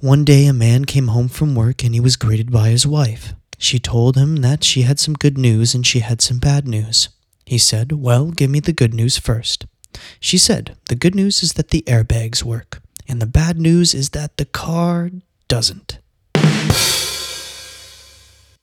One day, a man came home from work and he was greeted by his wife. She told him that she had some good news and she had some bad news. He said, Well, give me the good news first. She said, The good news is that the airbags work, and the bad news is that the car doesn't.